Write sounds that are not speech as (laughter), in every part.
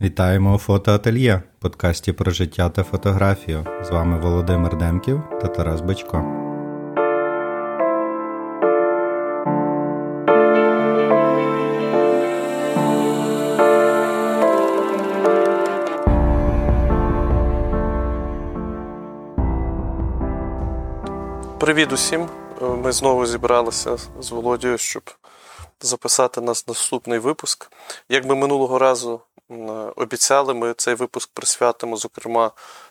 Вітаємо у фотоательє, подкасті про життя та фотографію. З вами Володимир Демків та Тарас Бачко. Привіт усім! Ми знову зібралися з Володією, щоб записати нас наступний випуск. Як ми минулого разу обіцяли, ми цей випуск присвятимо, зокрема,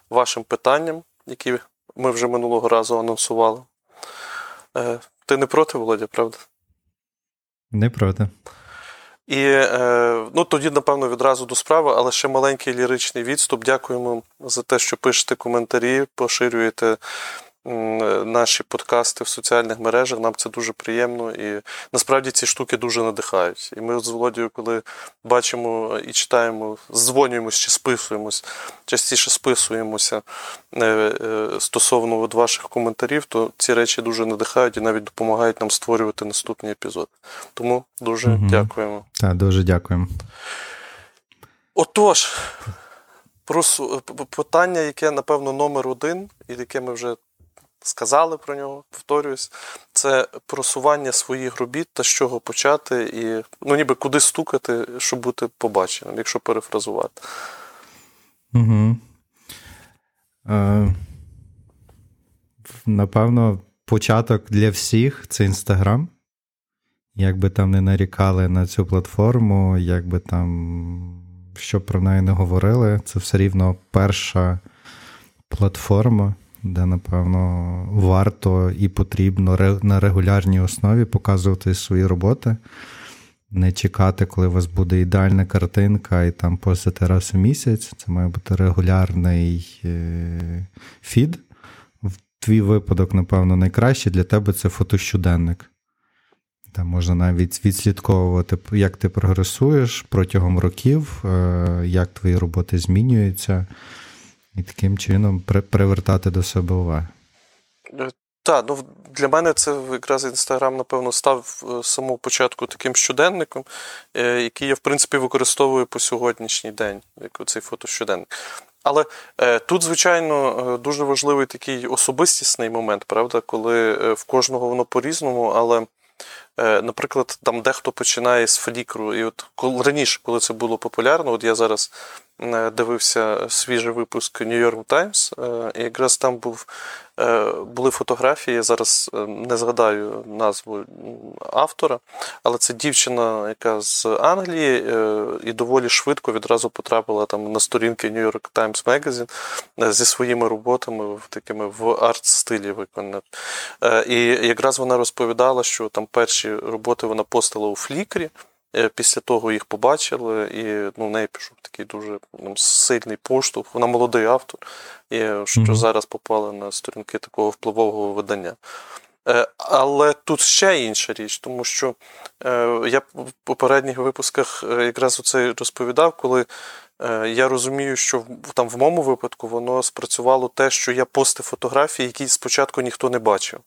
вашим питанням, які ми вже минулого разу анонсували. Е, ти не проти, Володя, правда? Не проти. І е, ну, тоді, напевно, відразу до справи, але ще маленький ліричний відступ. Дякуємо за те, що пишете коментарі, поширюєте наші подкасти в соціальних мережах. Нам це дуже приємно. І насправді ці штуки дуже надихають. І ми з Володією, коли бачимо і читаємо, дзвонюємось чи списуємось, частіше списуємося е, е, стосовно от ваших коментарів, то ці речі дуже надихають і навіть допомагають нам створювати наступні епізоди. Тому дуже угу. дякуємо. Так, дуже дякуємо. Отож. Про питання, яке, напевно, номер один, і яке ми вже сказали про нього, повторююсь, це просування своїх робіт та з чого почати, і ну ніби куди стукати, щоб бути побаченим, якщо перефразувати. Угу. Е, Напевно, початок для всіх це Інстаграм. Як би там не нарікали на цю платформу, як би там що про неї не говорили, це все рівно перша платформа де, напевно, варто і потрібно на регулярній основі показувати свої роботи, не чекати, коли у вас буде ідеальна картинка, і там постити раз у місяць. Це має бути регулярний е, фід. В твій випадок, напевно, найкраще для тебе це фотощоденник. Там можна навіть відслідковувати, як ти прогресуєш протягом років, е, як твої роботи змінюються і таким чином привертати до себе уваги. Е, так, ну для мене це якраз інстаграм, напевно, став е, з самого початку таким щоденником, е, який я, в принципі, використовую по сьогоднішній день, як цей фотощоденник. Але тут, звичайно, дуже важливий такий особистісний момент, правда, коли в кожного воно по-різному, але. Наприклад, там дехто починає з флікру, і от коли раніше, коли це було популярно, от я зараз дивився свіжий випуск New York Times, е, і якраз там був, е, були фотографії. Зараз не згадаю назву автора, але це дівчина, яка з Англії, і доволі швидко відразу потрапила там на сторінки New York Times Magazine зі своїми роботами такими в арт-стилі виконаними. І якраз вона розповідала, що там перші роботи вона постила у Флікрі. Е, після того їх побачили, і ну, в неї пішов такий дуже ну, сильний поштовх. Вона молодий автор, і що mm-hmm. зараз попали на сторінки такого впливового видання. Е, але тут ще інша річ, тому що е, я в попередніх випусках якраз оце розповідав, коли я розумію, що там в моєму випадку воно спрацювало те, що я постив фотографії, які спочатку ніхто не бачив.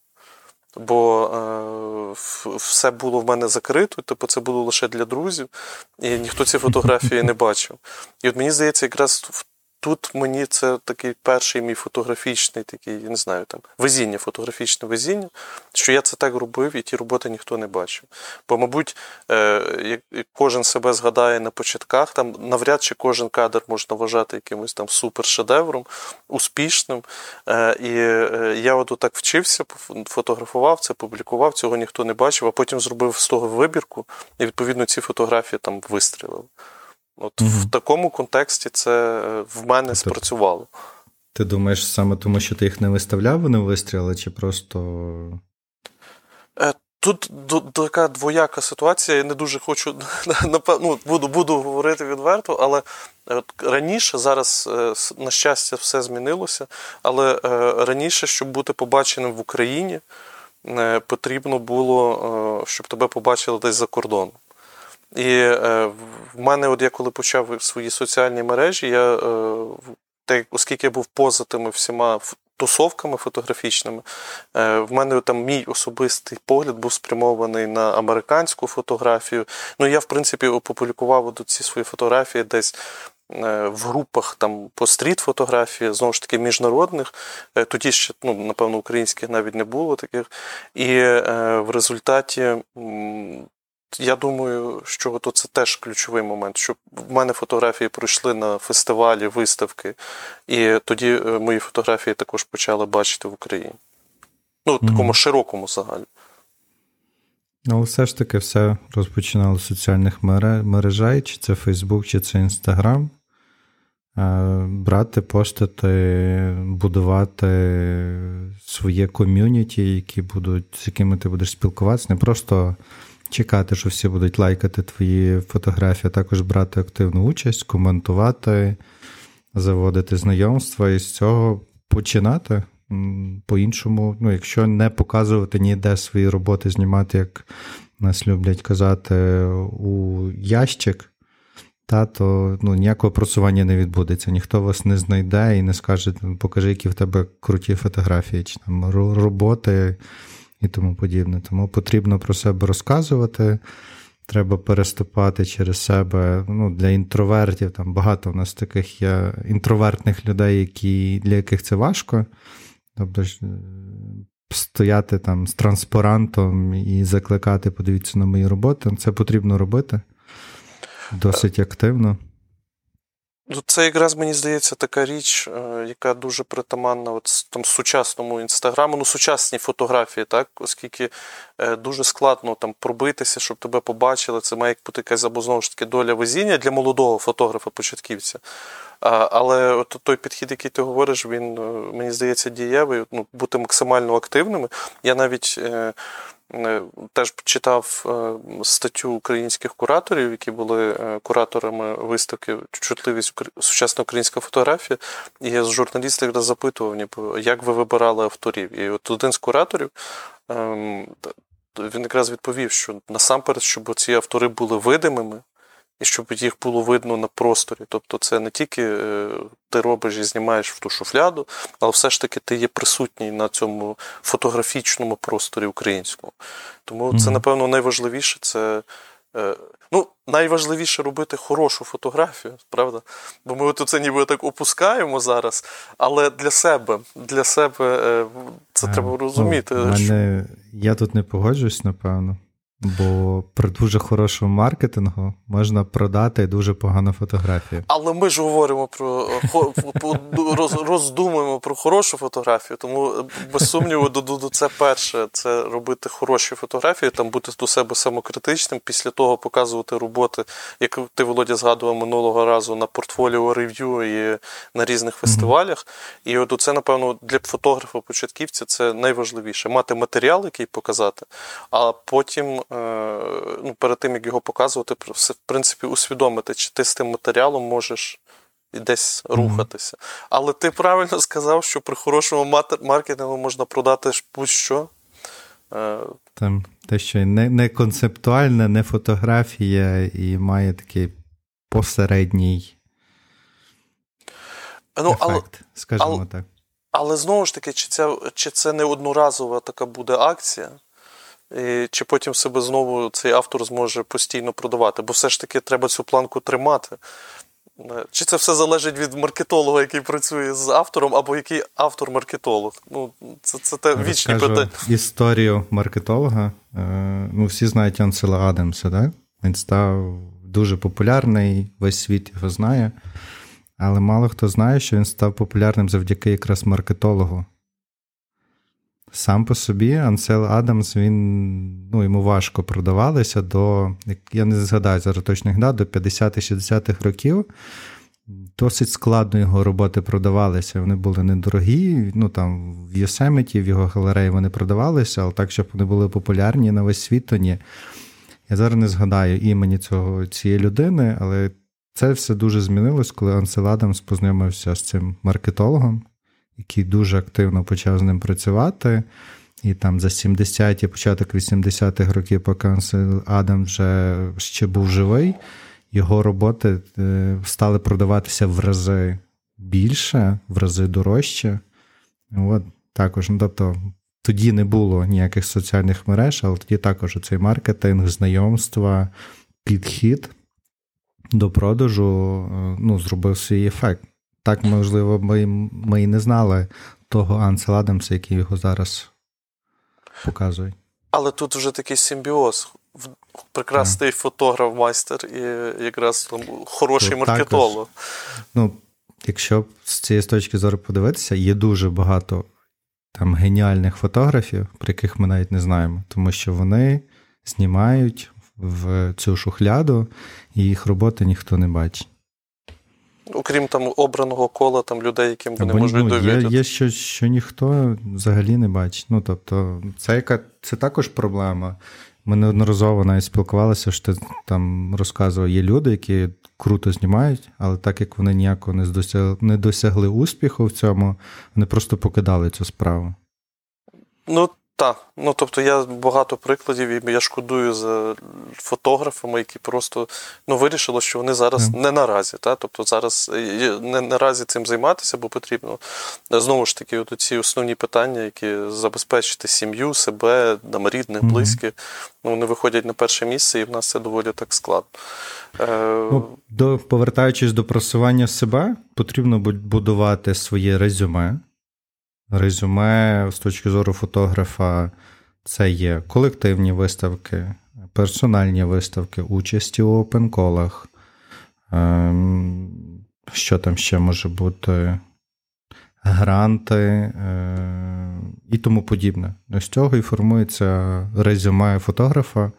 Бо е, все було в мене закрито, типу це було лише для друзів, і ніхто ці фотографії не бачив. І от мені здається, якраз в Тут мені це такий перший мій фотографічний, такий, я не знаю, там везіння, фотографічне везіння, що я це так робив, і ті роботи ніхто не бачив. Бо, мабуть, е, як кожен себе згадає на початках, там навряд чи кожен кадр можна вважати якимось там супершедевром, успішним. Е, і е, я от так вчився, фотографував це, публікував, цього ніхто не бачив, а потім зробив з того вибірку, і відповідно ці фотографії там вистрілили. От угу. в такому контексті це е, в мене тобто, спрацювало. Ти думаєш, саме тому, що ти їх не виставляв, вони вистріли, чи просто. Е, тут така двояка ситуація. Я не дуже хочу (laughs) ну, буду буду говорити відверто, але от раніше, зараз, е, на щастя, все змінилося. Але раніше, щоб бути побаченим в Україні, потрібно було, щоб тебе побачили десь за кордоном. І е, в мене, от я коли почав свої соціальні мережі, я, е, так, оскільки я був поза тими всіма тусовками фотографічними, е, в мене там мій особистий погляд був спрямований на американську фотографію. Ну, я, в принципі, опублікував ці свої фотографії десь е, в групах там по стріт-фотографії, знову ж таки, міжнародних. Е, тоді ще, ну, напевно, українських навіть не було таких. І в результаті. Я думаю, що то це теж ключовий момент, щоб в мене фотографії пройшли на фестивалі, виставки, і тоді мої фотографії також почали бачити в Україні. Ну, в такому mm-hmm. широкому загалі. Ну, все ж таки, все розпочинало з соціальних мережей, чи це Фейсбук, чи це Інстаграм. Брати, постати, будувати своє ком'юніті, які будуть, з якими ти будеш спілкуватися, не просто чекати, що всі будуть лайкати твої фотографії, а також брати активну участь, коментувати, заводити знайомства і з цього починати по-іншому, ну, якщо не показувати ніде свої роботи, знімати, як нас люблять казати, у ящик, та, то ну, ніякого просування не відбудеться. Ніхто вас не знайде і не скаже, покажи, які в тебе круті фотографії, чи там роботи і тому подібне. Тому потрібно про себе розказувати. Треба переступати через себе. Ну, Для інтровертів там багато у нас таких є інтровертних людей, які, для яких це важко. Тобто е, стояти там з транспарантом і закликати, подивіться на мої роботи, це потрібно робити досить активно. Ну, це якраз мені здається така річ, е, яка дуже притаманна от там сучасному інстаграму, ну сучасні фотографії, так, оскільки е, дуже складно там пробитися, щоб тебе побачили. Це має бути якась або знову ж таки доля везіння для молодого фотографа-початківця. Але от той підхід, який ти говориш, він е, мені здається дієвий. Ну, бути максимально активними. Я навіть. Е, теж читав е, статтю українських кураторів, які були е, кураторами виставки Чутливість сучасна українська фотографія. І я з журналістів якраз запитував, як ви вибирали авторів. І от один з кураторів ем, він якраз відповів, що насамперед, щоб ці автори були видимими і щоб їх було видно на просторі. Тобто, це не тільки е, ти робиш і знімаєш в ту шуфляду, але все ж таки ти є присутній на цьому фотографічному просторі українському. Тому це, напевно, найважливіше це. Е, ну, найважливіше робити хорошу фотографію, правда? Бо ми от це ніби так опускаємо зараз, але для себе для себе е, це а, треба розуміти. Ну, мене... Я тут не погоджуюсь, напевно. Бо при дуже хорошому маркетингу можна продати дуже погану фотографію. Але ми ж говоримо про роздумуємо про хорошу фотографію, тому без сумніву, це перше це робити хороші фотографії, там бути до себе самокритичним, після того показувати роботи, як ти Володя згадував минулого разу на портфоліо рев'ю і на різних фестивалях. І от це, напевно, для фотографа-початківця це найважливіше мати матеріал, який показати, а потім. Е, ну, перед тим, як його показувати, в принципі, усвідомити, чи ти з тим матеріалом можеш десь рухатися. Але ти правильно сказав, що при хорошому маркетингу можна продати будь-що. Е, Там те, що не не концептуальне, не фотографія, і має такий посередній ну, ефект, але, скажімо але, так. Але знову ж таки, чи це, чи це не одноразова така буде акція? І Чи потім себе знову цей автор зможе постійно продавати? Бо все ж таки треба цю планку тримати. Е, чи це все залежить від маркетолога, який працює з автором, або який автор-маркетолог? Ну, Це це те вічні питання. Історію маркетолога. Е, ну, Всі знають Ансела Адамса, так? Він став дуже популярний, весь світ його знає. Але мало хто знає, що він став популярним завдяки якраз маркетологу. Сам по собі Ансел Адамс, він ну, йому важко продавалися до, я не згадаю зараз точних дат, до 50-60-х років. Досить складно його роботи продавалися. Вони були недорогі. Ну там в Йосеміті, в його галереї вони продавалися, але так, щоб вони були популярні на весь світ, то ні. Я зараз не згадаю імені цього, цієї людини, але це все дуже змінилось, коли Ансел Адамс познайомився з цим маркетологом який дуже активно почав з ним працювати. І там за 70-ті, початок 80-х років, поки Адам вже ще був живий, його роботи е, стали продаватися в рази більше, в рази дорожче. От також, ну, тобто, тоді не було ніяких соціальних мереж, але тоді також цей маркетинг, знайомства, підхід до продажу ну, зробив свій ефект. Так, можливо, ми ми і не знали того Ансел Адамса, який його зараз показує. Але тут вже такий симбіоз. Прекрасний фотограф, майстер і якраз там хороший маркетолог. Ну, Якщо з цієї точки зору подивитися, є дуже багато там геніальних фотографів, про яких ми навіть не знаємо, тому що вони знімають в цю шухляду, і їх роботи ніхто не бачить. Окрім там обраного кола там людей, яким вони Або, можуть ну, довіряти. Є, є щось, що ніхто взагалі не бачить. Ну, тобто, це яка це також проблема. Ми неодноразово навіть спілкувалися, що ти там розказував, є люди, які круто знімають, але так як вони ніякого не досягли, не досягли успіху в цьому, вони просто покидали цю справу. Ну, так, ну тобто я багато прикладів, і я шкодую за фотографами, які просто ну, вирішили, що вони зараз mm. не наразі. Та? Тобто зараз не наразі цим займатися, бо потрібно знову ж таки от ці основні питання, які забезпечити сім'ю, себе, там, рідних, близьких, ну, вони виходять на перше місце, і в нас це доволі так складно. Е... Ну, до, Повертаючись до просування себе, потрібно будувати своє резюме. Резюме з точки зору фотографа, це є колективні виставки, персональні виставки, участі у опенколах. Ем, що там ще може бути? Гранти е, і тому подібне. З цього і формується резюме фотографа.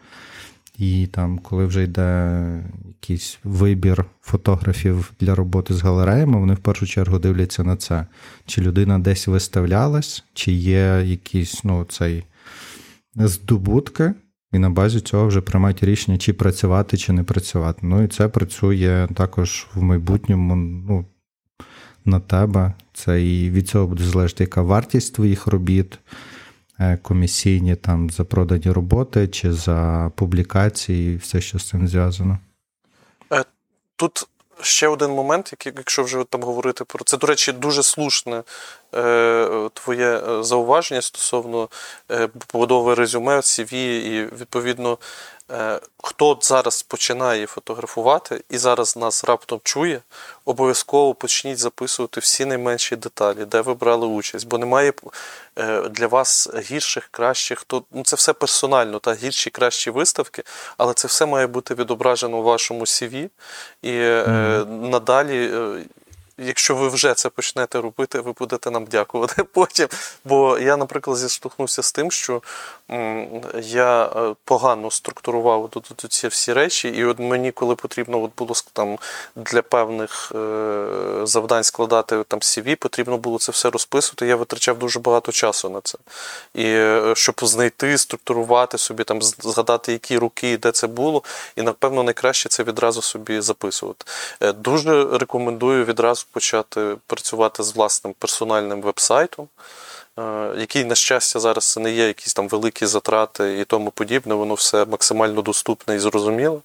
І там, коли вже йде якийсь вибір фотографів для роботи з галереями, вони в першу чергу дивляться на це. Чи людина десь виставлялась, чи є якісь ну, цей здобутки, і на базі цього вже приймають рішення, чи працювати, чи не працювати. Ну і це працює також в майбутньому ну, на тебе. Це і від цього буде залежати, яка вартість твоїх робіт. Е, комісійні там за продані роботи чи за публікації, і все, що з цим зв'язано. Е, тут ще один момент, який, якщо вже там говорити про це, до речі, дуже слушне твоє зауваження стосовно побудови резюме, CV і відповідно Е, хто зараз починає фотографувати і зараз нас раптом чує, обов'язково почніть записувати всі найменші деталі, де ви брали участь, бо немає е, для вас гірших, кращих, то ну це все персонально, та гірші, кращі виставки, але це все має бути відображено у вашому CV. І mm-hmm. надалі якщо ви вже це почнете робити, ви будете нам дякувати (laughs) потім. Бо я, наприклад, зіштовхнувся з тим, що я е, погано структурував ці всі речі, і от мені, коли потрібно от було там для певних е, завдань складати там CV, потрібно було це все розписувати. Я витрачав дуже багато часу на це. І е, щоб знайти, структурувати собі, там згадати, які роки, де це було, і напевно найкраще це відразу собі записувати. Дуже рекомендую відразу почати працювати з власним персональним вебсайтом, е, який, на щастя, зараз не є якісь там великі затрати і тому подібне, воно все максимально доступне і зрозуміле.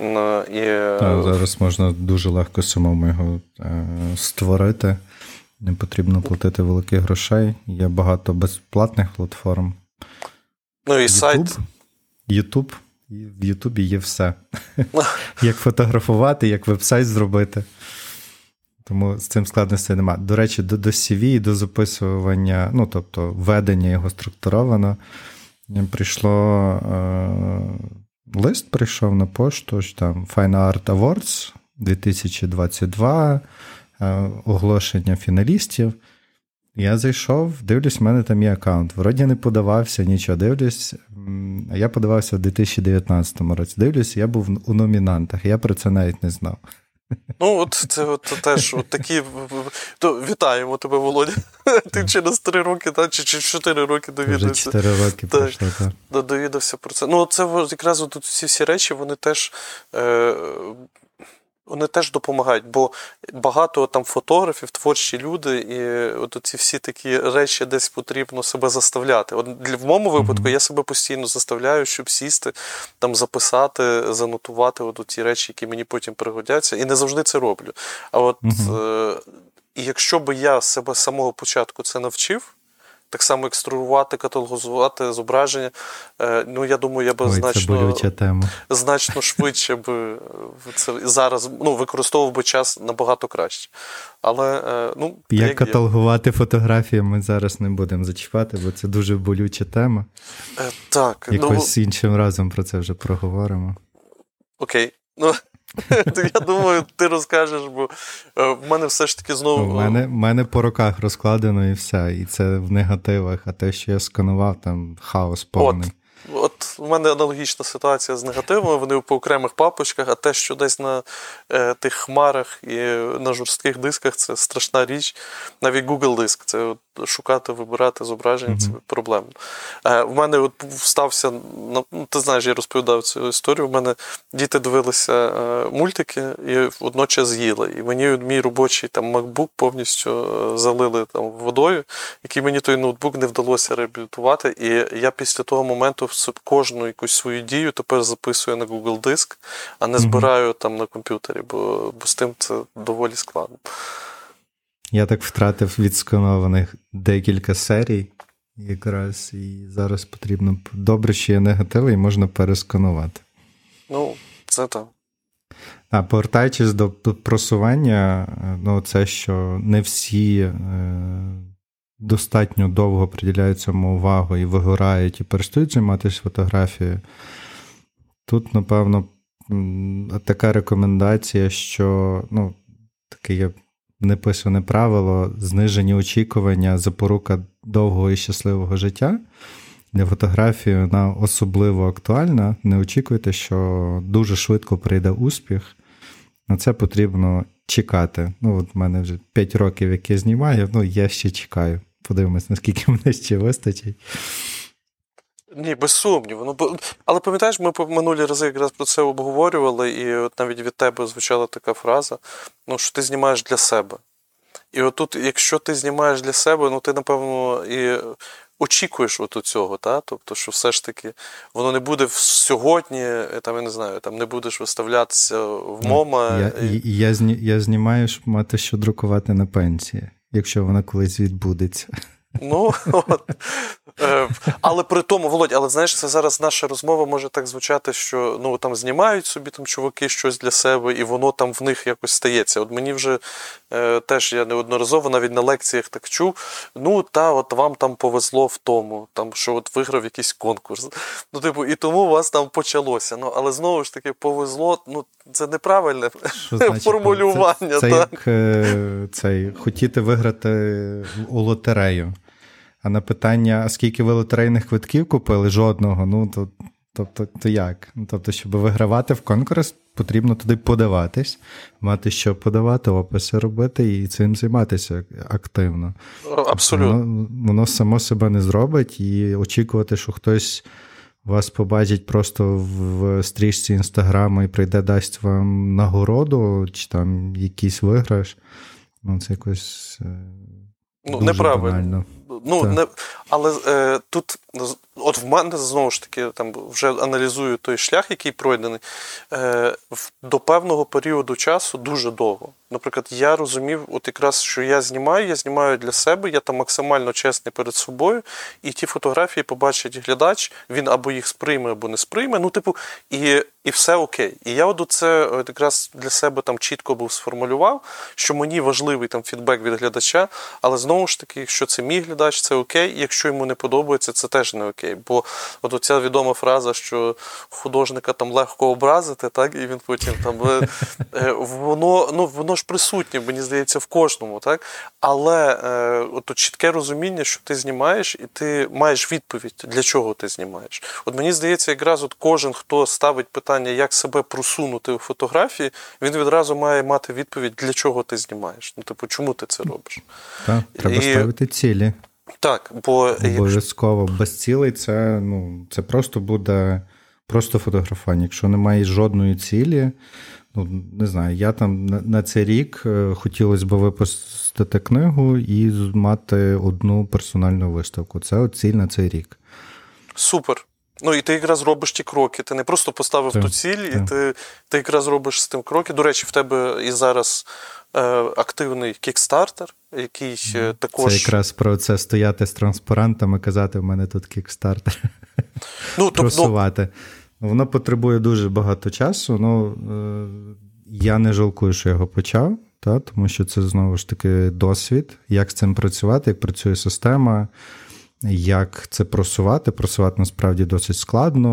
Е, і... Так, Зараз можна дуже легко самому його е, створити. Не потрібно платити великих грошей. Є багато безплатних платформ. Ну і YouTube, сайт. YouTube. В Ютубі є все. (laughs) Як фотографувати, як веб-сайт зробити. Тому з цим складностей немає. До речі, до до CV і до записування, ну тобто ведення його структуровано. Прийшло е, лист прийшов на пошту, що там Fine Art Awards 2022, е, оголошення фіналістів. Я зайшов, дивлюсь, в мене там є аккаунт. Вроді не подавався, нічого. Дивлюсь, а я подавався в 2019 році. Дивлюсь, я був у номінантах, я про це навіть не знав. Ну, от це от, теж от такі. То, вітаємо тебе, Володя. (laughs) Ти через три роки, та, чи через чотири роки довідався. Вже чотири роки пройшло, так. Довідався про це. Ну, це якраз от, ці всі речі, вони теж. Е, вони теж допомагають, бо багато там фотографів, творчі люди, і от ці всі такі речі десь потрібно себе заставляти. От В моєму випадку mm-hmm. я себе постійно заставляю, щоб сісти, там записати, занотувати от ті речі, які мені потім пригодяться, і не завжди це роблю. А от mm-hmm. е- і якщо би я себе з самого початку це навчив. Так само екструдувати, каталогізувати зображення. Е, ну, я думаю, я би Ой, значно тема. значно швидше би це зараз ну, використовував би час набагато краще. Але, е, ну, Як, як каталогувати фотографії, ми зараз не будемо зачіпати, бо це дуже болюча тема. Е, так. Якось ну, іншим разом про це вже проговоримо. Окей. Ну, (laughs) Я думаю, ти розкажеш, бо е, в мене все ж таки знову. У мене мене по руках розкладено і все. І це в негативах, а те, що я сканував, там хаос повний. От, от у мене аналогічна ситуація з негативами, вони по окремих папочках, а те, що десь на е, тих хмарах і на жорстких дисках, це страшна річ. Навіть Google диск, це от, шукати, вибирати зображення, mm-hmm. це проблемно. Е, В мене от стався, ну, ти знаєш, я розповідав цю історію. У мене діти дивилися е, мультики і водночас їли. І мені мій робочий там MacBook повністю е, залили там водою, який мені той ноутбук не вдалося реабілітувати. І я після того моменту кожну якусь свою дію тепер записую на Google диск, а не збираю mm-hmm. там на комп'ютері, бо, бо з тим це доволі складно. Я так втратив відсканованих декілька серій, якраз і зараз потрібно добре, що є негативи, і можна пересканувати. Ну, це так. А повертаючись до просування, ну це що не всі е, достатньо довго приділяють цьому увагу і вигорають, і перестають займатися фотографією. Тут, напевно, така рекомендація, що ну, таке є неписане правило, знижені очікування, запорука довгого і щасливого життя. Для фотографії вона особливо актуальна. Не очікуйте, що дуже швидко прийде успіх. На це потрібно чекати. Ну, от в мене вже 5 років, як я знімаю, ну я ще чекаю. Подивимось, наскільки (laughs) мене ще вистачить. Ні, без сумніву. Ну, Але пам'ятаєш, ми минулі рази якраз про це обговорювали, і от навіть від тебе звучала така фраза: ну, що ти знімаєш для себе. І отут, якщо ти знімаєш для себе, ну ти, напевно, і очікуєш от цього, та? тобто, що все ж таки воно не буде сьогодні, там, я не знаю, там не будеш виставлятися в ну, МОМА. Я і... я, я, я знімаю, щоб мати що друкувати на пенсії, якщо вона колись відбудеться. Ну, от. Е, але при тому, Володь, але знаєш, це зараз наша розмова може так звучати, що ну там знімають собі там чуваки щось для себе, і воно там в них якось стається. От мені вже теж я неодноразово навіть на лекціях так чув. Ну, та от вам там повезло в тому, там що от виграв якийсь конкурс. Ну, типу, і тому у вас там почалося. Ну, але знову ж таки, повезло, ну це неправильне формулювання. Це, це так? як е, цей хотіти виграти у лотерею. А на питання, а скільки ви лотерейних квитків купили? Жодного. Ну то тобто, то як? Ну, тобто, щоб вигравати в конкурс, потрібно туди подаватись, мати що подавати, описи робити і цим займатися активно. Абсолютно. Воно, воно само себе не зробить, і очікувати, що хтось. Вас побачить просто в стрічці інстаграму і прийде, дасть вам нагороду, чи там якийсь виграш. Ну, це якось. Е, ну, неправильно. Ну, не, Але е, тут, от в мене знову ж таки, там вже аналізую той шлях, який пройдений. Е, До певного періоду часу дуже довго. Наприклад, я розумів, от якраз що я знімаю, я знімаю для себе, я там максимально чесний перед собою, і ті фотографії побачить глядач, він або їх сприйме, або не сприйме. Ну, типу, і і все окей. І я от це от якраз для себе там чітко був сформулював, що мені важливий там фідбек від глядача, але знову ж таки, якщо це мій глядач, це окей. Якщо йому не подобається, це теж не окей. Бо от оця відома фраза, що художника там легко образити, так, і він потім там е, е, воно ну воно ж присутнє, мені здається, в кожному, так? Але е, от чітке розуміння, що ти знімаєш, і ти маєш відповідь, для чого ти знімаєш. От мені здається, якраз от кожен, хто ставить питання, як себе просунути у фотографії, він відразу має мати відповідь, для чого ти знімаєш. Ну, типу, чому ти це робиш? Так, треба і... ставити цілі. Так, бо обов'язково без цілей це ну, це просто буде просто фотографування. Якщо немає жодної цілі, ну не знаю, я там на, на цей рік е, хотілося б випустити книгу і мати одну персональну виставку. Це от ціль на цей рік. Супер. Ну, і ти якраз робиш ті кроки. Ти не просто поставив так, ту ціль, так. і ти ти якраз робиш з тим кроки. До речі, в тебе і зараз активний кікстартер, який е, також. Це якраз про це стояти з транспарантами, казати, в мене тут кікстартер. (laughs) Ну, Просувати. Ну, Воно потребує дуже багато часу. Ну, е, я не жалкую, що його почав, та, тому що це знову ж таки досвід, як з цим працювати, як працює система. Як це просувати? Просувати насправді досить складно.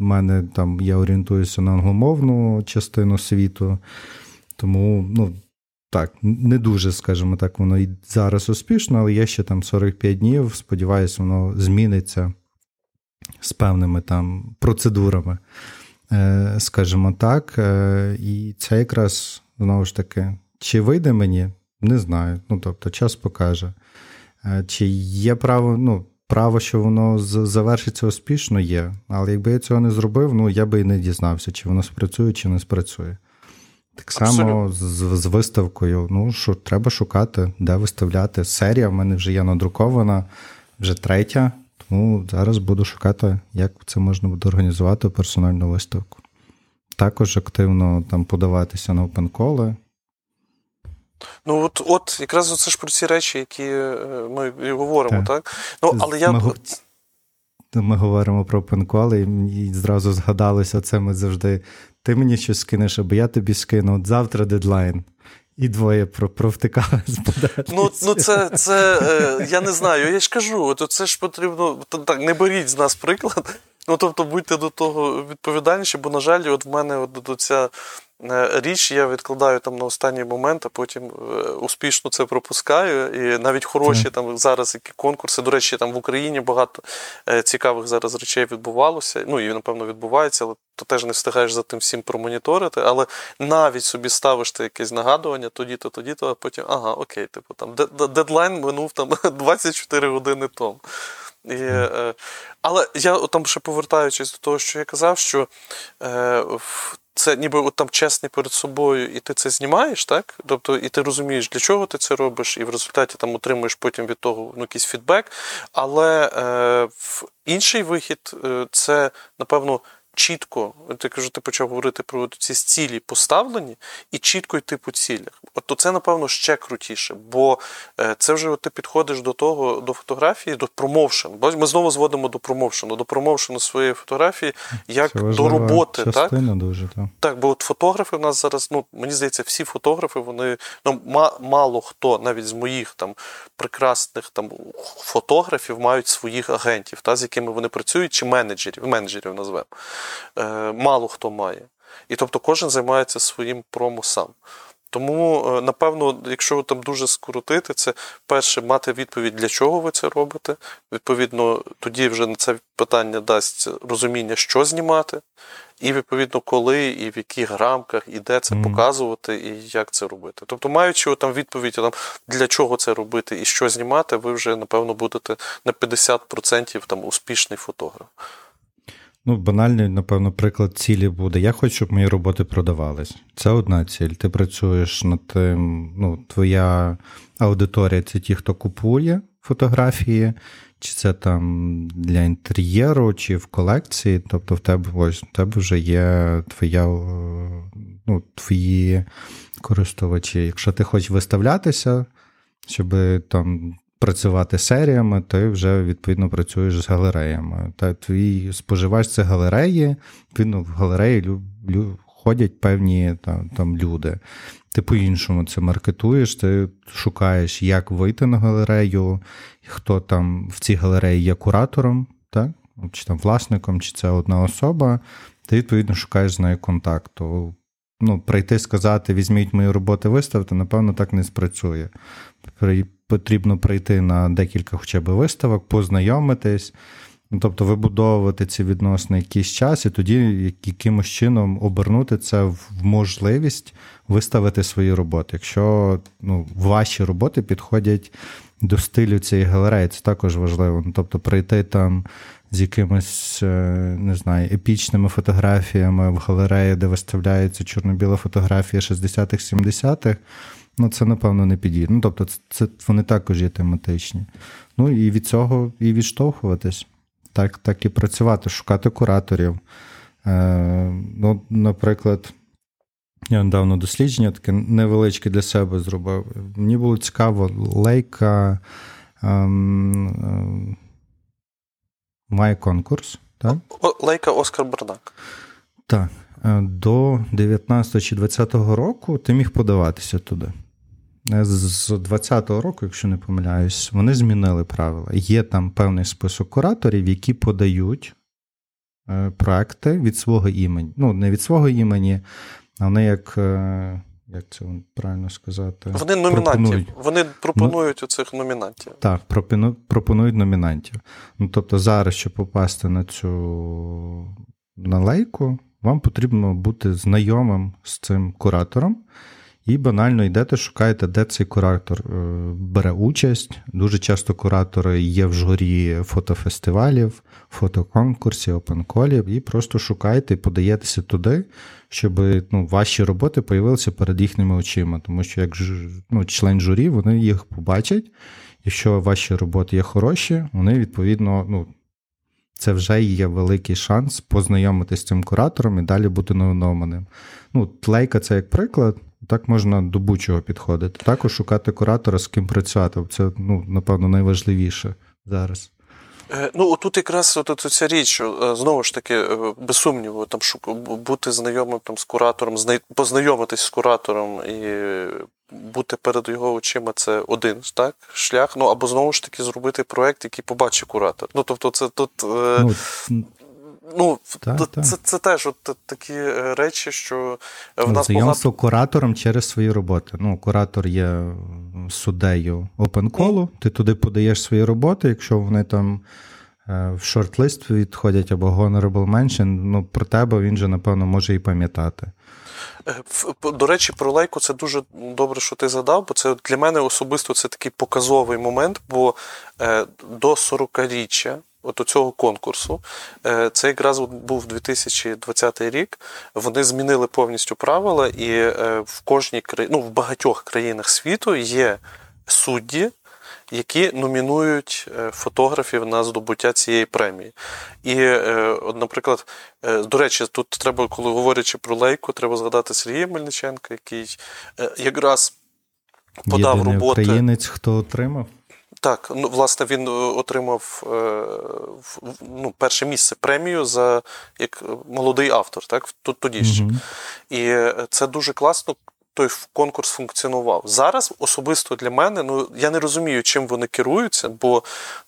У мене там я орієнтуюся на англомовну частину світу, тому, ну, так, не дуже, скажімо так, воно і зараз успішно, але є ще там 45 днів. Сподіваюся, воно зміниться з певними там процедурами, е, скажімо так. Е, і це якраз знову ж таки, чи вийде мені, не знаю. Ну, тобто, час покаже. Е, чи є право, ну, право, що воно завершиться успішно, є. Але якби я цього не зробив, ну я би і не дізнався, чи воно спрацює, чи не спрацює. Так само з, з виставкою. Ну, що треба шукати, де виставляти. Серія в мене вже є надрукована, вже третя. Тому зараз буду шукати, як це можна буде організувати персональну виставку. Також активно там подаватися на опенколи. Ну, от от якраз це ж про ці речі, які е, ми і говоримо, так? так? Ну, але я... Ми, ми говоримо про опенколи, і зразу згадалося це ми завжди. Ти мені щось скинеш, або я тобі скину. От завтра дедлайн. І двоє провтикали з Ну, ну це це е, я не знаю. Я ж кажу, от це ж потрібно так, не беріть з нас приклад. Ну, тобто, будьте до того відповідальніші, бо, на жаль, от в мене от до ця річ я відкладаю там на останній момент, а потім е, успішно це пропускаю. І навіть хороші там зараз які конкурси. До речі, там в Україні багато е, цікавих зараз речей відбувалося. Ну і напевно відбувається, але то теж не встигаєш за тим всім промоніторити. Але навіть собі ставиш ти якесь нагадування, тоді-то, тоді-то, а потім ага, окей, типу там дедлайн минув там (laughs) 24 години тому. І, е, Але я там ще повертаючись до того, що я казав, що е, це ніби от там чесний перед собою, і ти це знімаєш, так? Тобто, і ти розумієш, для чого ти це робиш, і в результаті там отримуєш потім від того ну, якийсь фідбек. Але е, інший вихід е, це, напевно, чітко, я кажу, ти почав говорити про ці цілі поставлені і чітко йти по цілях. От то це, напевно, ще крутіше, бо е, це вже от ти підходиш до того, до фотографії, до промоушен. Бо ми знову зводимо до промоушену, до промоушену своєї фотографії, як до роботи. так? дуже, так. Так, бо от фотографи в нас зараз, ну мені здається, всі фотографи, вони ну мало хто, навіть з моїх там прекрасних там фотографів, мають своїх агентів, та, з якими вони працюють, чи менеджерів, менеджерів назвемо. Е, мало хто має. І тобто кожен займається своїм промо сам. Тому, е, напевно, якщо там дуже скоротити, це перше мати відповідь, для чого ви це робите. Відповідно, тоді вже на це питання дасть розуміння, що знімати, і відповідно, коли, і в яких рамках, і де це mm. показувати, і як це робити. Тобто, маючи там відповідь, там, для чого це робити і що знімати, ви вже, напевно, будете на 50% там успішний фотограф. Ну, банальний, напевно, приклад цілі буде. Я хочу, щоб мої роботи продавались. Це одна ціль. Ти працюєш над тим, ну, твоя аудиторія це ті, хто купує фотографії, чи це там для інтер'єру, чи в колекції. Тобто, в тебе ось в тебе вже є твоя, ну, твої користувачі. Якщо ти хочеш виставлятися, щоб там працювати серіями, ти вже відповідно працюєш з галереями. Та твій споживач це галереї, відповідно, в галереї лю, лю, ходять певні там, там люди. Ти по-іншому це маркетуєш, ти шукаєш, як вийти на галерею, хто там в цій галереї є куратором, так? чи там власником, чи це одна особа. Ти відповідно шукаєш з нею контакту. Ну, прийти сказати, візьміть мої роботи, виставте, напевно, так не спрацює потрібно прийти на декілька хоча б виставок, познайомитись, ну, тобто вибудовувати ці відносини якийсь час, і тоді якимось чином обернути це в можливість виставити свої роботи. Якщо ну, ваші роботи підходять до стилю цієї галереї, це також важливо. Ну, Тобто прийти там. З якимись, е, не знаю, епічними фотографіями в галереї, де виставляється чорно-біла фотографія 60-х, 70-х, ну це, напевно, не підійде. Ну, тобто, це вони також є тематичні. Ну і від цього і відштовхуватись. так так і працювати, шукати кураторів. Е, ну, Наприклад, я недавно дослідження таке невеличке для себе зробив. Мені було цікаво, лейка ем, ем, має конкурс. так? Лейка Оскар Бернак. Так. Е, до 19 чи 20 року ти міг подаватися туди. Е, з 20-го року, якщо не помиляюсь, вони змінили правила. Є там певний список кураторів, які подають е, проекти від свого імені. Ну, не від свого імені, а вони як. Як це правильно сказати? Вони номінантів. Пропонують. Вони пропонують ну, оцих номінантів. Так, пропонують номінантів. Ну, Тобто, зараз, щоб попасти на цю налейку, вам потрібно бути знайомим з цим куратором. І банально йдете, шукаєте, де цей куратор е, бере участь. Дуже часто куратори є в журі фотофестивалів, фотоконкурсів, опенколів, і просто шукаєте і подаєтеся туди, щоб ну, ваші роботи появилися перед їхніми очима. Тому що як ну, член журі, вони їх побачать. Якщо ваші роботи є хороші, вони відповідно ну, це вже є великий шанс познайомитися з цим куратором і далі бути новонованим. Ну, тлейка це як приклад, так можна до будь-чого підходити. Також шукати куратора, з ким працювати. Це, ну, напевно, найважливіше зараз. Е, ну, тут якраз от, ця річ, е, знову ж таки, е, без сумніву, там бути знайомим там, з куратором, познайомитись з куратором і бути перед його очима це один так, шлях. Ну або знову ж таки зробити проект, який побачить куратор. Ну тобто, це тут. Ну, Ну, та, це, та. це це, теж от такі речі, що в ну, нас Знайомство багато... куратором через свої роботи. Ну, Куратор є суддею опенколу, ти туди подаєш свої роботи, якщо вони там в шорт-лист відходять або honorable mention, ну, про тебе він же, напевно, може і пам'ятати. Е, до речі, про лейку це дуже добре, що ти згадав, бо це для мене особисто це такий показовий момент, бо е, до 40-річчя от цього конкурсу, е, це якраз був 2020 рік. Вони змінили повністю правила, і в кожній країні, ну в багатьох країнах світу є судді які номінують е, фотографів на здобуття цієї премії. І, е, от, наприклад, е, до речі, тут треба, коли говорячи про лейку, треба згадати Сергія Мельниченка, який якраз подав Єдиний роботи. Українець, хто отримав. Так, ну власне він отримав ну, перше місце премію за як молодий автор, так тут тоді ще. Угу. І це дуже класно, той конкурс функціонував. Зараз особисто для мене, ну я не розумію, чим вони керуються, бо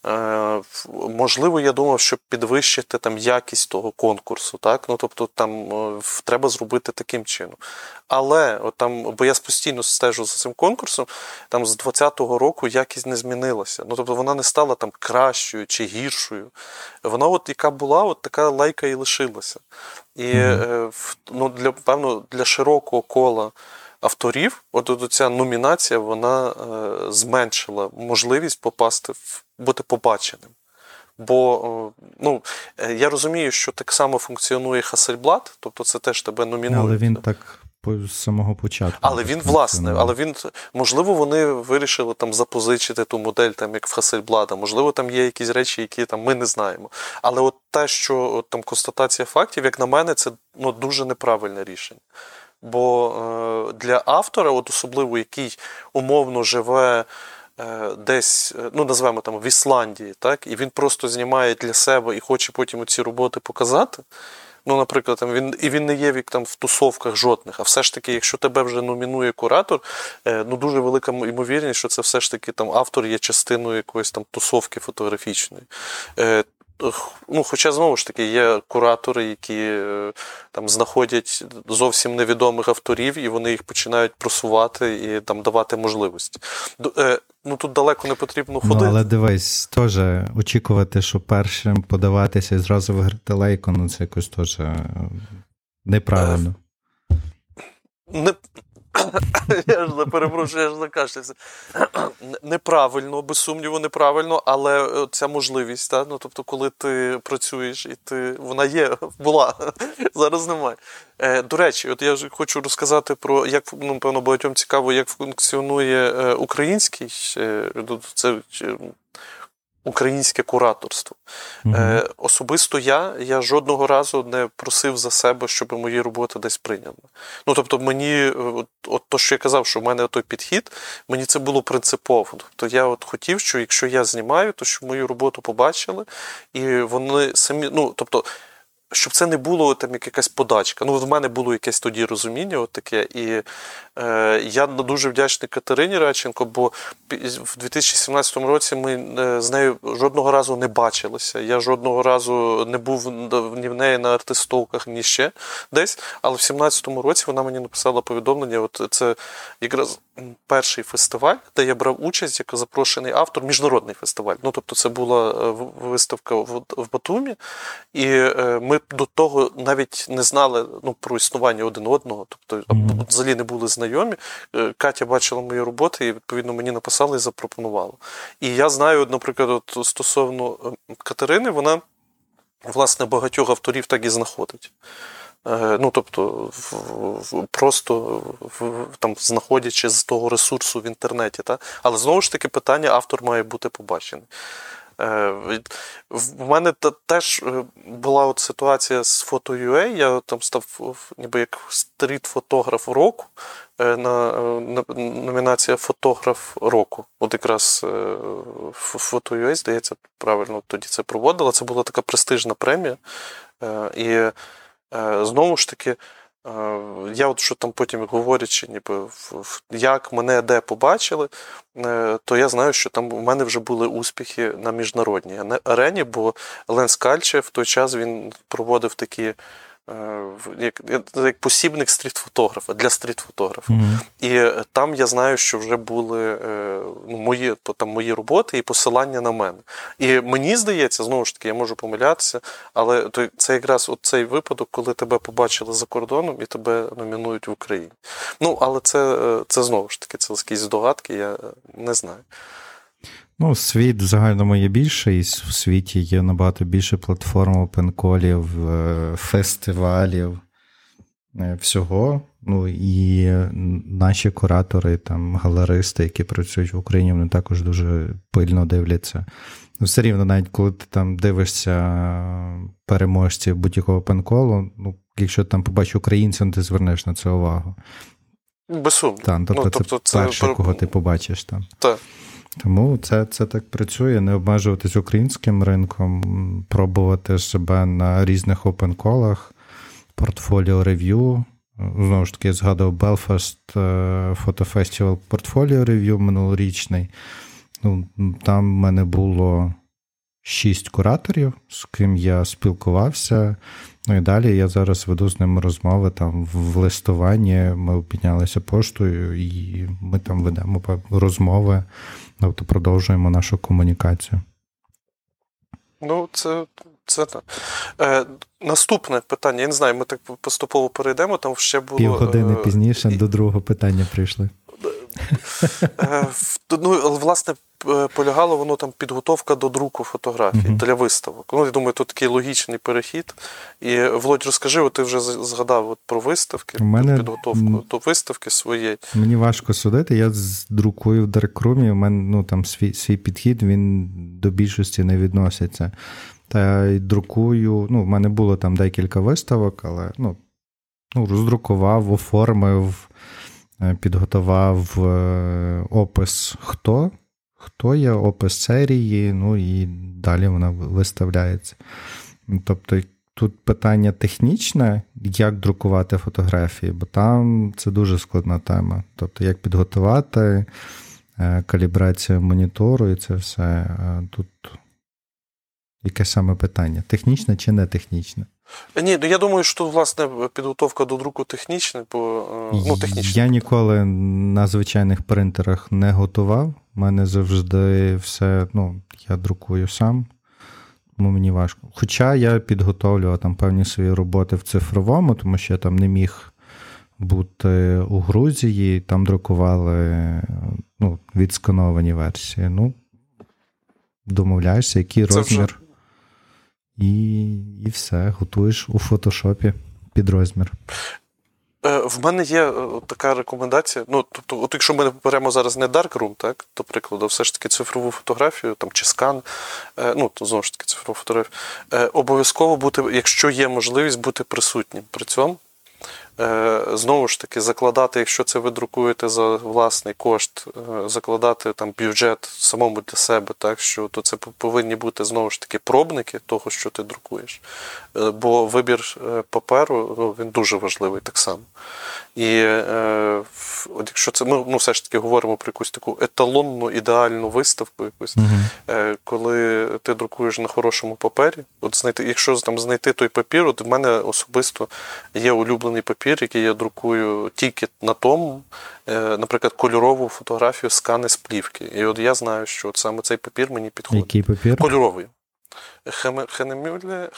е, можливо, я думав, щоб підвищити там якість того конкурсу, так ну тобто там е, треба зробити таким чином. Але от там, бо я постійно стежу за цим конкурсом, там з 20-го року якість не змінилася. Ну тобто вона не стала там кращою чи гіршою. Вона, от яка була, от така лайка і лишилася. І е, ну, для певно для широкого кола авторів, от ця номінація вона е, зменшила можливість попасти в бути побаченим. Бо ну, е, я розумію, що так само функціонує Хасельблат, тобто це теж тебе номінують. Але він так з самого початку. Але він, власне, але він, можливо, вони вирішили там запозичити ту модель, там, як в Хасельблада. Можливо, там є якісь речі, які там ми не знаємо. Але от те, що от, там констатація фактів, як на мене, це ну, дуже неправильне рішення. Бо е, для автора, от особливо який умовно живе е, десь, е, ну назвемо там в Ісландії, так, і він просто знімає для себе і хоче потім ці роботи показати. Ну, наприклад, там він і він не є вік там в тусовках жодних. А все ж таки, якщо тебе вже номінує куратор, ну дуже велика ймовірність, що це все ж таки там автор є частиною якоїсь там тусовки фотографічної ну, Хоча знову ж таки є куратори, які е, там знаходять зовсім невідомих авторів, і вони їх починають просувати і там давати можливості. Е, ну тут далеко не потрібно ходити. Ну, Але дивись, теж очікувати, що першим подаватися і зразу виграти лейку, ну це якось теж е, неправильно. Не, (coughs) я ж перепрошую, я ж закашлявся. (coughs) Неправильно, без сумніву, неправильно, але ця можливість, та? ну, тобто, коли ти працюєш і ти вона є, (laughs) була, (laughs) зараз немає. Е, До речі, от я хочу розказати про як ну, певно, багатьом цікаво, як функціонує е, український е, це українське кураторство. Угу. Е, Особисто я я жодного разу не просив за себе, щоб мої роботи десь прийняли. Ну тобто, мені, от, от то, що я казав, що в мене той підхід, мені це було принципово. Тобто я от хотів, що якщо я знімаю, то щоб мою роботу побачили, і вони самі, ну тобто щоб це не було там якась подачка. Ну, в мене було якесь тоді розуміння, от таке. І е, я дуже вдячний Катерині Радченко, бо в 2017 році ми е, з нею жодного разу не бачилися. Я жодного разу не був ні в неї на артистовках, ні ще десь. Але в 2017 році вона мені написала повідомлення. От це якраз перший фестиваль, де я брав участь як запрошений автор, міжнародний фестиваль. Ну, тобто, це була е, виставка в Батумі, і е, ми до того навіть не знали ну, про існування один одного, тобто mm-hmm. взагалі не були знайомі. Е, Катя бачила мої роботи, і відповідно мені написали і запропонували. І я знаю, наприклад, от, стосовно Катерини, вона власне багатьох авторів так і знаходить. Е, ну, тобто, просто там знаходячи з того ресурсу в інтернеті. Та? Але знову ж таки, питання автор має бути побачений. Е, в мене теж е, була от ситуація з Фото.ua, Я там став ніби як стріт-фотограф року. На номінація фотограф року. От якраз Фото.ua, здається, правильно тоді це проводила. Це була така престижна премія. І Е, знову ж таки, е, я от що там потім говорячи, ніби як мене де побачили, е, то я знаю, що там у мене вже були успіхи на міжнародній арені, бо Лен Скальче в той час він проводив такі. Е, як як посібник стріт-фотографа для стріт-фотографа. Mm-hmm. І там я знаю, що вже були е, ну, мої там, мої роботи і посилання на мене. І мені здається, знову ж таки, я можу помилятися, але це якраз цей випадок, коли тебе побачили за кордоном і тебе номінують в Україні. Ну, але це, е, це знову ж таки, це якісь здогадки, я не знаю. Ну, світ в загальному є більший, в світі є набагато більше платформ, опенколів, е, фестивалів, е, всього. Ну і наші куратори, там, галеристи, які працюють в Україні, вони також дуже пильно дивляться. Ну, все рівно, навіть коли ти там дивишся переможців будь-якого пенколу, ну, якщо там побачиш українця, ти звернеш на це увагу. Без сумніву. Так, тобто, ну, тобто це, це перше, кого ти побачиш там. Так. Тому це це так працює, не обмежуватись українським ринком, пробувати себе на різних опенколах, портфоліо рев'ю. Знову ж таки, я згадував Белфаст фотофестивал портфоліо рев'ю минулорічний. Ну, Там в мене було шість кураторів, з ким я спілкувався. Ну і далі я зараз веду з ними розмови там в листуванні. Ми обмінялися поштою, і ми там ведемо розмови. Тобто продовжуємо нашу комунікацію. Ну, це це так. Е, Наступне питання. Я не знаю, ми так поступово перейдемо. Там ще було. Півгодини е, пізніше і... до другого питання прийшли. Е, ну, Власне, Е, полягало воно там підготовка до друку фотографій uh-huh. для виставок. Ну, я думаю, тут такий логічний перехід. І Володь, розкажи, от ти вже згадав от про виставки, У мене... підготовку до виставки своєї. Мені важко судити. Я друкую в Даркрумі, у мене ну, там свій свій підхід він до більшості не відноситься. Та й друкую. Ну, в мене було там декілька виставок, але ну, ну роздрукував, оформив. Е, підготував е, опис хто, хто є, опис серії, ну і далі вона виставляється. Тобто тут питання технічне, як друкувати фотографії, бо там це дуже складна тема. Тобто, як підготувати е, калібрація монітору і це все. Тут яке саме питання? Технічне чи не технічне? Ні, ну я думаю, що власне підготовка до друку технічна, бо е, ну, технічна. Я ніколи на звичайних принтерах не готував. У мене завжди все, ну, я друкую сам, тому мені важко. Хоча я підготовлював там певні свої роботи в цифровому, тому що я там не міг бути у Грузії, там друкували ну, відскановані версії. Ну, домовляєшся, який Це розмір. Вже... І і все, готуєш у фотошопі під розмір. Е, в мене є е, така рекомендація. Ну, тобто, от якщо ми беремо зараз не Darkroom, так, до прикладу, все ж таки цифрову фотографію там, чи скан, е, ну, то знову ж таки цифрову фотографію, обов'язково бути, якщо є можливість бути присутнім при цьому. Е, знову ж таки, закладати, якщо це ви друкуєте за власний кошт, е, закладати там бюджет самому для себе, так що то це повинні бути знову ж таки пробники того, що ти друкуєш. Е, бо вибір паперу ну, він дуже важливий так само. І от якщо це ми ну, все ж таки говоримо про якусь таку еталонну ідеальну виставку, якусь, uh коли ти друкуєш на хорошому папері, от знайти, якщо там знайти той папір, от в мене особисто є улюблений папір папір, який я друкую тільки на тому, е, наприклад, кольорову фотографію скани з плівки. І от я знаю, що от саме цей папір мені підходить. Який папір? Кольоровий. Ханемюле,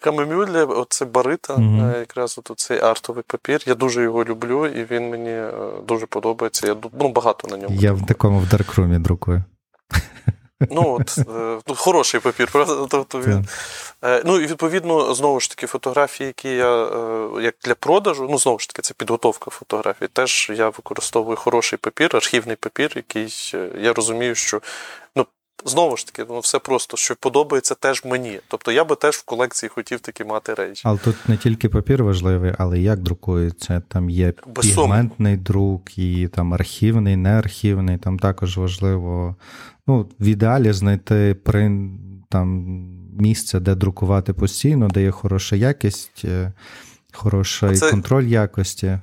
Хамемюле, оце барита, угу. якраз от цей артовий папір. Я дуже його люблю, і він мені е, дуже подобається. Я ну, багато на ньому. Я в такому в даркрумі друкую. Ну, от, е, ну, Хороший папір, правда? Тобто він, е, Ну і відповідно, знову ж таки, фотографії, які я е, як для продажу, ну знову ж таки, це підготовка фотографій. Теж я використовую хороший папір, архівний папір, який я розумію, що ну, знову ж таки, ну все просто, що подобається теж мені. Тобто я би теж в колекції хотів такі мати речі. Але тут не тільки папір важливий, але як друкується. Там є пігментний друк, і там архівний, неархівний, там також важливо. Ну, в ідеалі знайти при, там, місце, де друкувати постійно, де є хороша якість, е, хороший Це... контроль якості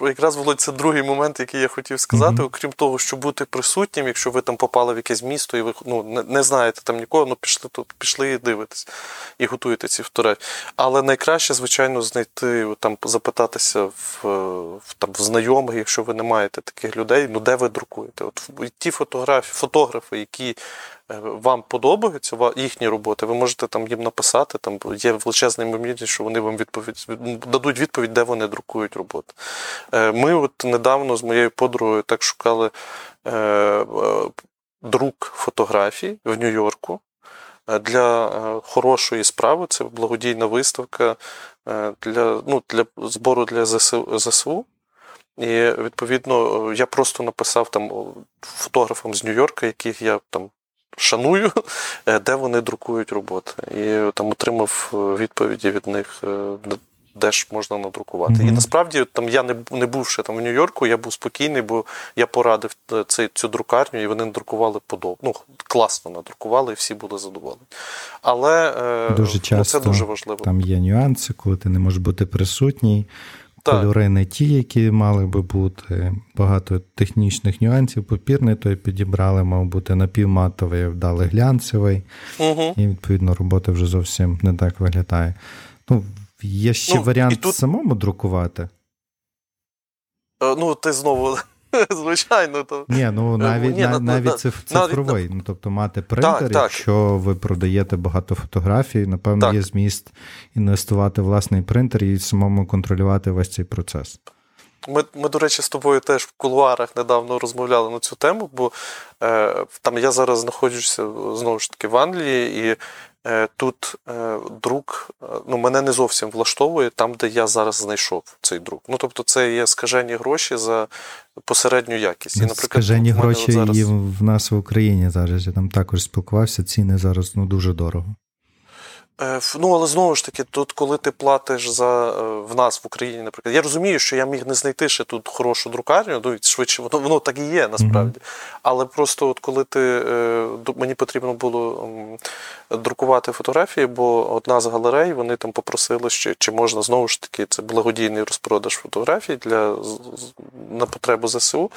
якраз Володь, це другий момент, який я хотів сказати. Mm-hmm. Окрім того, що бути присутнім, якщо ви там попали в якесь місто і ви ну, не, не знаєте там нікого, ну пішли тут, пішли і дивитесь, і готуєте ці фотографії. Але найкраще, звичайно, знайти там, запитатися в, в там в знайомих, якщо ви не маєте таких людей, ну де ви друкуєте? От ті фотографії, фотографи, які Е, вам подобаються їхні роботи, ви можете там їм написати, там є величезна ймовірність, що вони вам відповідь дадуть відповідь, де вони друкують роботи. Е, ми от недавно з моєю подругою так шукали е, друк фотографій в Нью-Йорку. Для хорошої справи це благодійна виставка для ну, для збору для ЗСУ. І відповідно я просто написав там фотографам з Нью-Йорка, яких я там шаную, (laughs) е, де вони друкують роботи. І там отримав е, відповіді від них, е, де ж можна надрукувати. Mm-hmm. І насправді там я не не був ще там в Нью-Йорку, я був спокійний, бо я порадив цей, цю друкарню, і вони надрукували подобно. Ну, класно надрукували, і всі були задоволені. Але дуже ну, часто це дуже важливо. Там є нюанси, коли ти не можеш бути присутній. Кольори не ті, які мали би бути. Багато технічних нюансів. Папір не той підібрали, мав бути напівматовий, вдали глянцевий. Угу. І, відповідно, робота вже зовсім не так виглядає. Ну, Є ще ну, варіант тут... самому друкувати. Е, ну, ти знову (laughs) Звичайно, то ні, ну е, навіть Ні, на, навіть на, цифровий. Навіть, ну тобто мати принтер, так, якщо ви продаєте багато фотографій, напевно, так. є зміст інвестувати в власний принтер і самому контролювати весь цей процес. Ми, ми, до речі, з тобою теж в кулуарах недавно розмовляли на цю тему, бо е, там я зараз знаходжуся знову ж таки в Англії, і тут е, друк е, ну, мене не зовсім влаштовує там, де я зараз знайшов цей друк. Ну, тобто, це є скажені гроші за посередню якість. І, наприклад, Скажені гроші зараз... і в нас в Україні зараз. Я там також спілкувався, ціни зараз ну, дуже дорого. Е, ну, але знову ж таки, тут, коли ти платиш за е, в нас в Україні, наприклад, я розумію, що я міг не знайти ще тут хорошу друкарню, ну швидше, воно воно так і є насправді. Mm-hmm. Але просто от коли ти е, мені потрібно було друкувати фотографії, бо одна з галерей вони там попросили, що чи можна знову ж таки це благодійний розпродаж фотографій для на потребу ЗСУ.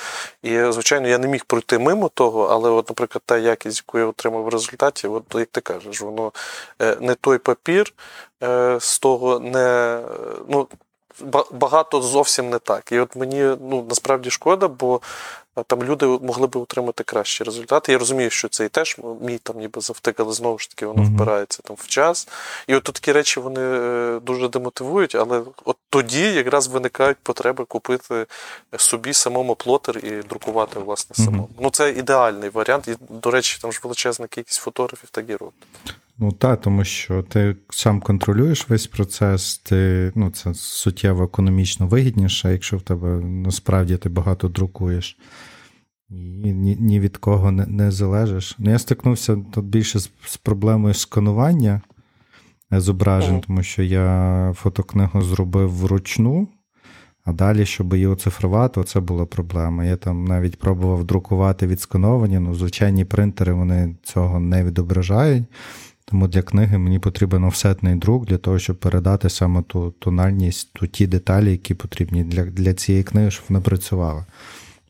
І, звичайно, я не міг пройти мимо того, але, от, наприклад, та якість, яку я отримав в результаті, от як ти кажеш, воно не то той папір е, з того не. ну, Багато зовсім не так. І от мені ну, насправді шкода, бо там люди могли би отримати кращі результати. Я розумію, що це і теж мій там ніби завтик, але знову ж таки воно mm-hmm. впирається там в час. І от такі речі вони е, дуже демотивують, але от тоді якраз виникають потреби купити собі самому плотер і друкувати власне самому. Mm-hmm. Ну це ідеальний варіант. І, до речі, там ж величезна кількість фотографів так і роблять. Ну так, тому що ти сам контролюєш весь процес, ти, ну, це суттєво економічно вигідніше, якщо в тебе насправді ти багато друкуєш і ні ні від кого не не залежиш. Ну, Я стикнувся тут більше з, з проблемою сканування зображень, mm. тому що я фотокнигу зробив вручну, а далі, щоб її оцифрувати, це була проблема. Я там навіть пробував друкувати відскановані, ну, звичайні принтери вони цього не відображають. Тому для книги мені потрібен офсетний друк для того, щоб передати саме ту тональність, ту ті деталі, які потрібні для для цієї книги, щоб вона працювала.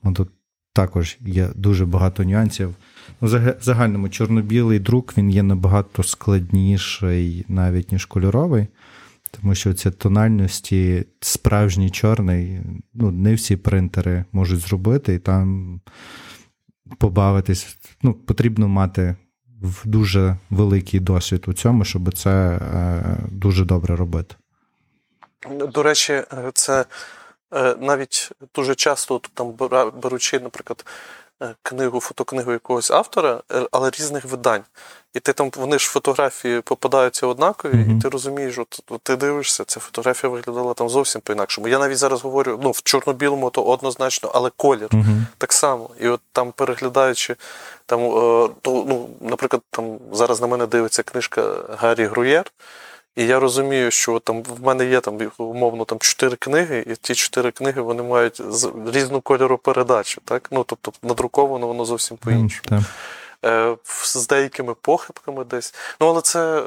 Ну, Тут також є дуже багато нюансів. Ну, В загальному чорно-білий друк він є набагато складніший, навіть ніж кольоровий, тому що ці тональності справжній чорний, ну, не всі принтери можуть зробити, і там побавитись. Ну, Потрібно мати в дуже великий досвід у цьому, щоб це е, дуже добре робити. До речі, це е, навіть дуже часто там беручи, наприклад, е, книгу, фотокнигу якогось автора, але різних видань. І ти там вони ж фотографії попадаються однакові, mm-hmm. і ти розумієш, от, от ти дивишся, ця фотографія виглядала там зовсім по-інакшому. Я навіть зараз говорю, ну в чорно-білому то однозначно, але колір mm-hmm. так само. І от там переглядаючи, там, е, то, ну, наприклад, там зараз на мене дивиться книжка Гаррі Груєр. І я розумію, що там в мене є там умовно там чотири книги, і ті чотири книги вони мають різну кольору передачу. Так? Ну, Тобто надруковано воно зовсім по-іншому. Mm, з деякими похибками десь. Ну, але це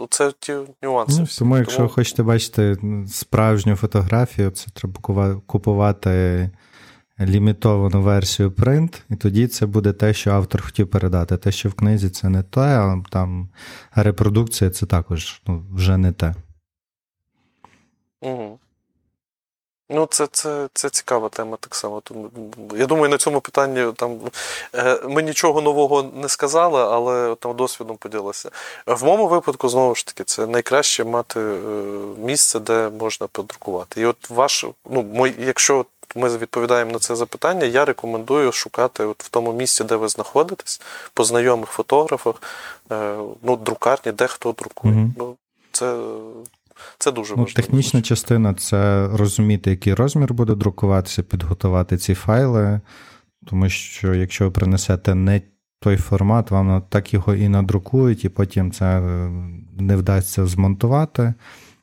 е, це ті нюанси. Ну, всі. Тому, якщо тому... хочете бачити справжню фотографію, це треба купувати лімітовану версію принт, і тоді це буде те, що автор хотів передати. Те, що в книзі, це не те, а там репродукція це також ну, вже не те. Угу. Ну, це це, це цікава тема так само. Я думаю, на цьому питанні там е, ми нічого нового не сказали, але там досвідом поділилися. В моєму випадку, знову ж таки, це найкраще мати е, місце, де можна подрукувати. І от ваш, ну, мой, якщо ми відповідаємо на це запитання, я рекомендую шукати от в тому місці, де ви знаходитесь, по знайомих фотографах, е, ну, друкарні, де хто друкує. Угу. Ну, Це це дуже ну. Технічна частина це розуміти, який розмір буде друкуватися, підготувати ці файли, тому що якщо ви принесете не той формат, вам так його і надрукують, і потім це е, не вдасться змонтувати,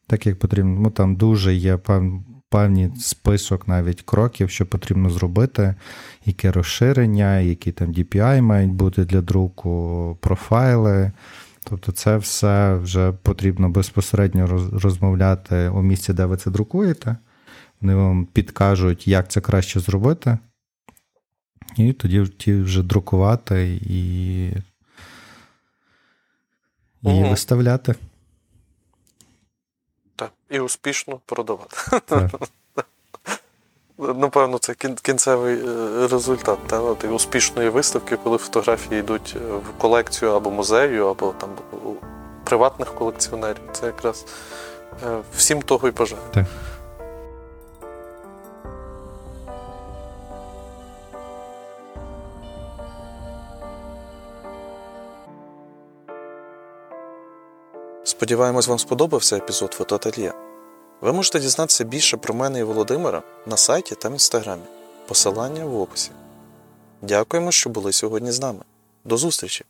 так як потрібно. Ну там дуже є певний список навіть кроків, що потрібно зробити, яке розширення, які там DPI мають бути для друку, профайли. Тобто, це все вже потрібно безпосередньо розмовляти у місці, де ви це друкуєте. Вони вам підкажуть, як це краще зробити. І тоді ті вже друкувати і і угу. виставляти. І успішно продавати. (laughs) Напевно, це кінцевий е, результат та, от, успішної виставки, коли фотографії йдуть е, в колекцію або музею, або там у приватних колекціонерів. Це якраз е, всім того і бажаю. Сподіваємось, вам сподобався епізод фотоательє. Ви можете дізнатися більше про мене і Володимира на сайті та в інстаграмі. Посилання в описі. Дякуємо, що були сьогодні з нами. До зустрічі!